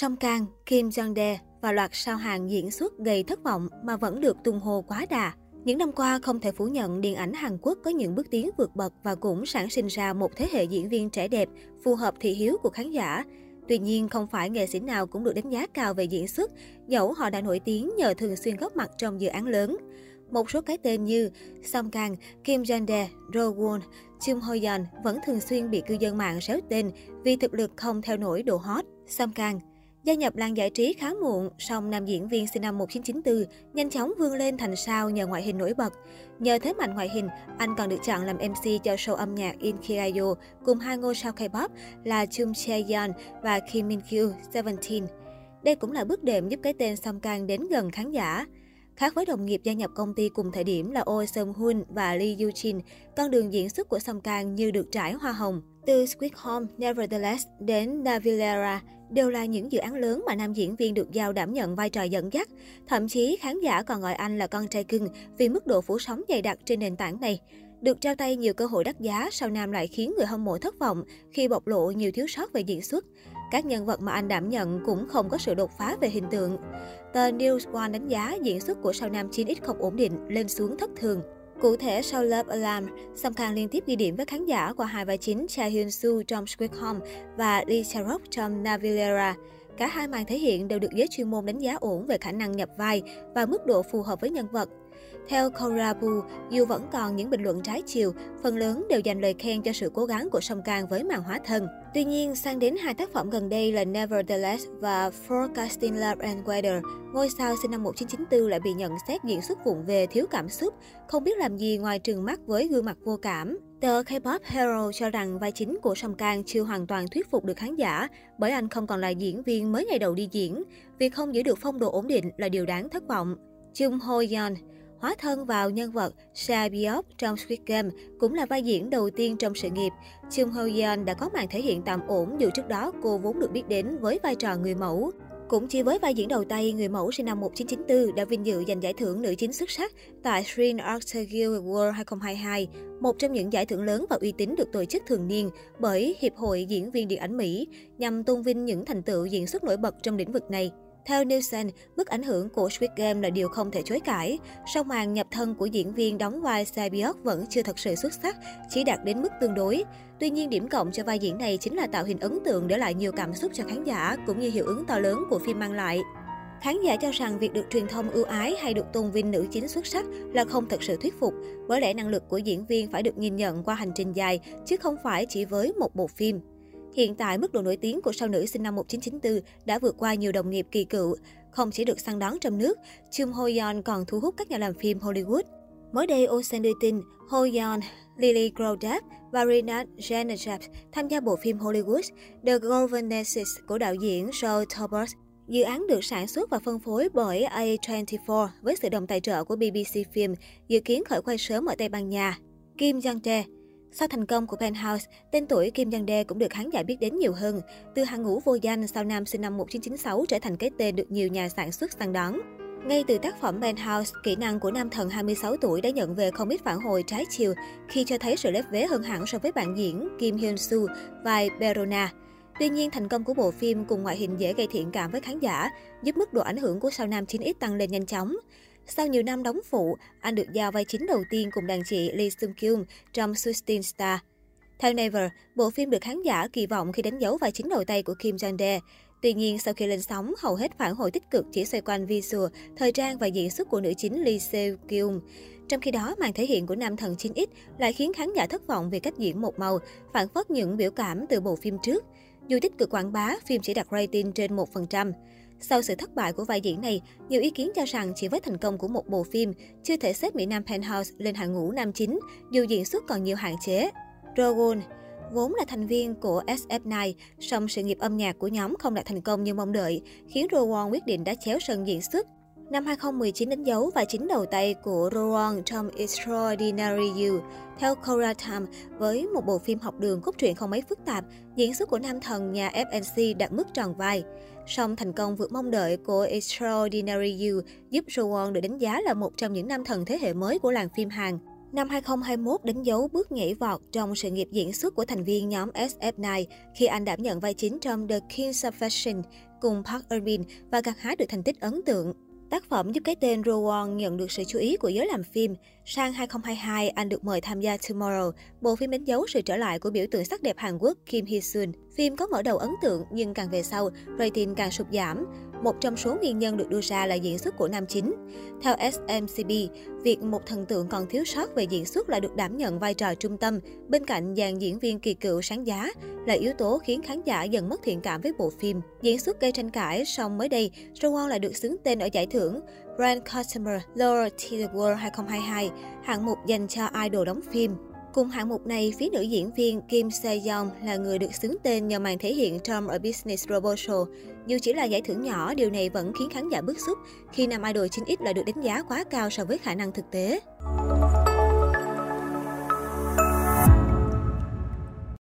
Song Kang, Kim Jong-dae và loạt sao hàng diễn xuất gây thất vọng mà vẫn được tung hô quá đà. Những năm qua, không thể phủ nhận điện ảnh Hàn Quốc có những bước tiến vượt bậc và cũng sản sinh ra một thế hệ diễn viên trẻ đẹp, phù hợp thị hiếu của khán giả. Tuy nhiên, không phải nghệ sĩ nào cũng được đánh giá cao về diễn xuất, dẫu họ đã nổi tiếng nhờ thường xuyên góp mặt trong dự án lớn. Một số cái tên như Song Kang, Kim Jong-dae, Ro Won, Chung Ho Yeon vẫn thường xuyên bị cư dân mạng xéo tên vì thực lực không theo nổi độ hot. Song Kang Gia nhập làng giải trí khá muộn, song nam diễn viên sinh năm 1994 nhanh chóng vươn lên thành sao nhờ ngoại hình nổi bật. Nhờ thế mạnh ngoại hình, anh còn được chọn làm MC cho show âm nhạc In Kyo cùng hai ngôi sao K-pop là Chung Chae-yeon và Kim Min Kyu, Seventeen. Đây cũng là bước đệm giúp cái tên Song Kang đến gần khán giả. Khác với đồng nghiệp gia nhập công ty cùng thời điểm là Oh Seung Hoon và Lee Yoo Jin, con đường diễn xuất của Song Kang như được trải hoa hồng. Từ Sweet Home, Nevertheless đến Navillera đều là những dự án lớn mà nam diễn viên được giao đảm nhận vai trò dẫn dắt. Thậm chí khán giả còn gọi anh là con trai cưng vì mức độ phủ sóng dày đặc trên nền tảng này. Được trao tay nhiều cơ hội đắt giá, sao Nam lại khiến người hâm mộ thất vọng khi bộc lộ nhiều thiếu sót về diễn xuất. Các nhân vật mà anh đảm nhận cũng không có sự đột phá về hình tượng. Tờ News One đánh giá diễn xuất của sao Nam 9X không ổn định, lên xuống thất thường. Cụ thể, sau Love Alarm, Song Kang liên tiếp ghi điểm với khán giả qua hai vai chính Cha Hyun Soo trong Squid Home và Lee Cha Rok trong Navillera. Cả hai màn thể hiện đều được giới chuyên môn đánh giá ổn về khả năng nhập vai và mức độ phù hợp với nhân vật. Theo Korabu, dù vẫn còn những bình luận trái chiều, phần lớn đều dành lời khen cho sự cố gắng của Song Kang với màn hóa thân. Tuy nhiên, sang đến hai tác phẩm gần đây là Nevertheless và Forecasting Love and Weather, ngôi sao sinh năm 1994 lại bị nhận xét diễn xuất vụng về thiếu cảm xúc, không biết làm gì ngoài trừng mắt với gương mặt vô cảm. Tờ K-pop Hero cho rằng vai chính của Song Kang chưa hoàn toàn thuyết phục được khán giả bởi anh không còn là diễn viên mới ngày đầu đi diễn. Việc không giữ được phong độ ổn định là điều đáng thất vọng. Chung Ho Yeon Hóa thân vào nhân vật Sa Biop trong Squid Game cũng là vai diễn đầu tiên trong sự nghiệp. Chung Ho Yeon đã có màn thể hiện tạm ổn dù trước đó cô vốn được biết đến với vai trò người mẫu. Cũng chỉ với vai diễn đầu tay, người mẫu sinh năm 1994 đã vinh dự giành giải thưởng nữ chính xuất sắc tại Screen Actors Guild Award 2022, một trong những giải thưởng lớn và uy tín được tổ chức thường niên bởi Hiệp hội Diễn viên Điện ảnh Mỹ, nhằm tôn vinh những thành tựu diễn xuất nổi bật trong lĩnh vực này. Theo Nielsen, mức ảnh hưởng của Squid Game là điều không thể chối cãi. Song màn nhập thân của diễn viên đóng vai Sabiok vẫn chưa thật sự xuất sắc, chỉ đạt đến mức tương đối. Tuy nhiên, điểm cộng cho vai diễn này chính là tạo hình ấn tượng để lại nhiều cảm xúc cho khán giả, cũng như hiệu ứng to lớn của phim mang lại. Khán giả cho rằng việc được truyền thông ưu ái hay được tôn vinh nữ chính xuất sắc là không thật sự thuyết phục, bởi lẽ năng lực của diễn viên phải được nhìn nhận qua hành trình dài, chứ không phải chỉ với một bộ phim. Hiện tại, mức độ nổi tiếng của sao nữ sinh năm 1994 đã vượt qua nhiều đồng nghiệp kỳ cựu. Không chỉ được săn đón trong nước, Chum Ho Yeon còn thu hút các nhà làm phim Hollywood. Mới đây, Osen đưa tin Ho Yeon, Lily Grodap và Renat Genevieve tham gia bộ phim Hollywood The Governesses của đạo diễn Joe Tobert. Dự án được sản xuất và phân phối bởi A24 với sự đồng tài trợ của BBC Film, dự kiến khởi quay sớm ở Tây Ban Nha. Kim Jong-tae sau thành công của Penthouse, tên tuổi Kim Nhân Đê cũng được khán giả biết đến nhiều hơn. Từ hàng ngũ vô danh, sao nam sinh năm 1996 trở thành cái tên được nhiều nhà sản xuất săn đón. Ngay từ tác phẩm Penthouse, kỹ năng của nam thần 26 tuổi đã nhận về không ít phản hồi trái chiều khi cho thấy sự lép vế hơn hẳn so với bạn diễn Kim Hyun Soo vai Berona. Tuy nhiên, thành công của bộ phim cùng ngoại hình dễ gây thiện cảm với khán giả, giúp mức độ ảnh hưởng của sao nam 9X tăng lên nhanh chóng. Sau nhiều năm đóng phụ, anh được giao vai chính đầu tiên cùng đàn chị Lee Sung Kyung trong Sixteen Star. Theo Never, bộ phim được khán giả kỳ vọng khi đánh dấu vai chính đầu tay của Kim Jong Dae. Tuy nhiên, sau khi lên sóng, hầu hết phản hồi tích cực chỉ xoay quanh visual, thời trang và diễn xuất của nữ chính Lee Seo Kyung. Trong khi đó, màn thể hiện của nam thần 9X lại khiến khán giả thất vọng vì cách diễn một màu, phản phất những biểu cảm từ bộ phim trước. Dù tích cực quảng bá, phim chỉ đạt rating trên 1%. Sau sự thất bại của vai diễn này, nhiều ý kiến cho rằng chỉ với thành công của một bộ phim, chưa thể xếp Mỹ Nam Penthouse lên hàng ngũ nam chính, dù diễn xuất còn nhiều hạn chế. Rowan vốn là thành viên của SF9, song sự nghiệp âm nhạc của nhóm không đạt thành công như mong đợi, khiến Rowan quyết định đã chéo sân diễn xuất. Năm 2019 đánh dấu và chính đầu tay của Rowan trong Extraordinary You. Theo Cora Time, với một bộ phim học đường cốt truyện không mấy phức tạp, diễn xuất của nam thần nhà FNC đạt mức tròn vai. Song thành công vượt mong đợi của Extraordinary You giúp Rowan được đánh giá là một trong những nam thần thế hệ mới của làng phim Hàn. Năm 2021 đánh dấu bước nhảy vọt trong sự nghiệp diễn xuất của thành viên nhóm SF9 khi anh đảm nhận vai chính trong The Kings of Fashion, cùng Park Eun-bin và gặt hái được thành tích ấn tượng. Tác phẩm giúp cái tên Rowan nhận được sự chú ý của giới làm phim. Sang 2022, anh được mời tham gia Tomorrow, bộ phim đánh dấu sự trở lại của biểu tượng sắc đẹp Hàn Quốc Kim Hee-sun. Phim có mở đầu ấn tượng nhưng càng về sau, rating càng sụt giảm. Một trong số nguyên nhân được đưa ra là diễn xuất của nam chính. Theo SMCB, việc một thần tượng còn thiếu sót về diễn xuất là được đảm nhận vai trò trung tâm, bên cạnh dàn diễn viên kỳ cựu sáng giá, là yếu tố khiến khán giả dần mất thiện cảm với bộ phim. Diễn xuất gây tranh cãi, song mới đây, Rowan lại được xướng tên ở giải thưởng Brand Customer Loyalty Award 2022, hạng mục dành cho idol đóng phim. Cùng hạng mục này, phía nữ diễn viên Kim Se-yong là người được xướng tên nhờ màn thể hiện trong A Business Proposal. Show. Dù chỉ là giải thưởng nhỏ, điều này vẫn khiến khán giả bức xúc khi nam idol 9X lại được đánh giá quá cao so với khả năng thực tế.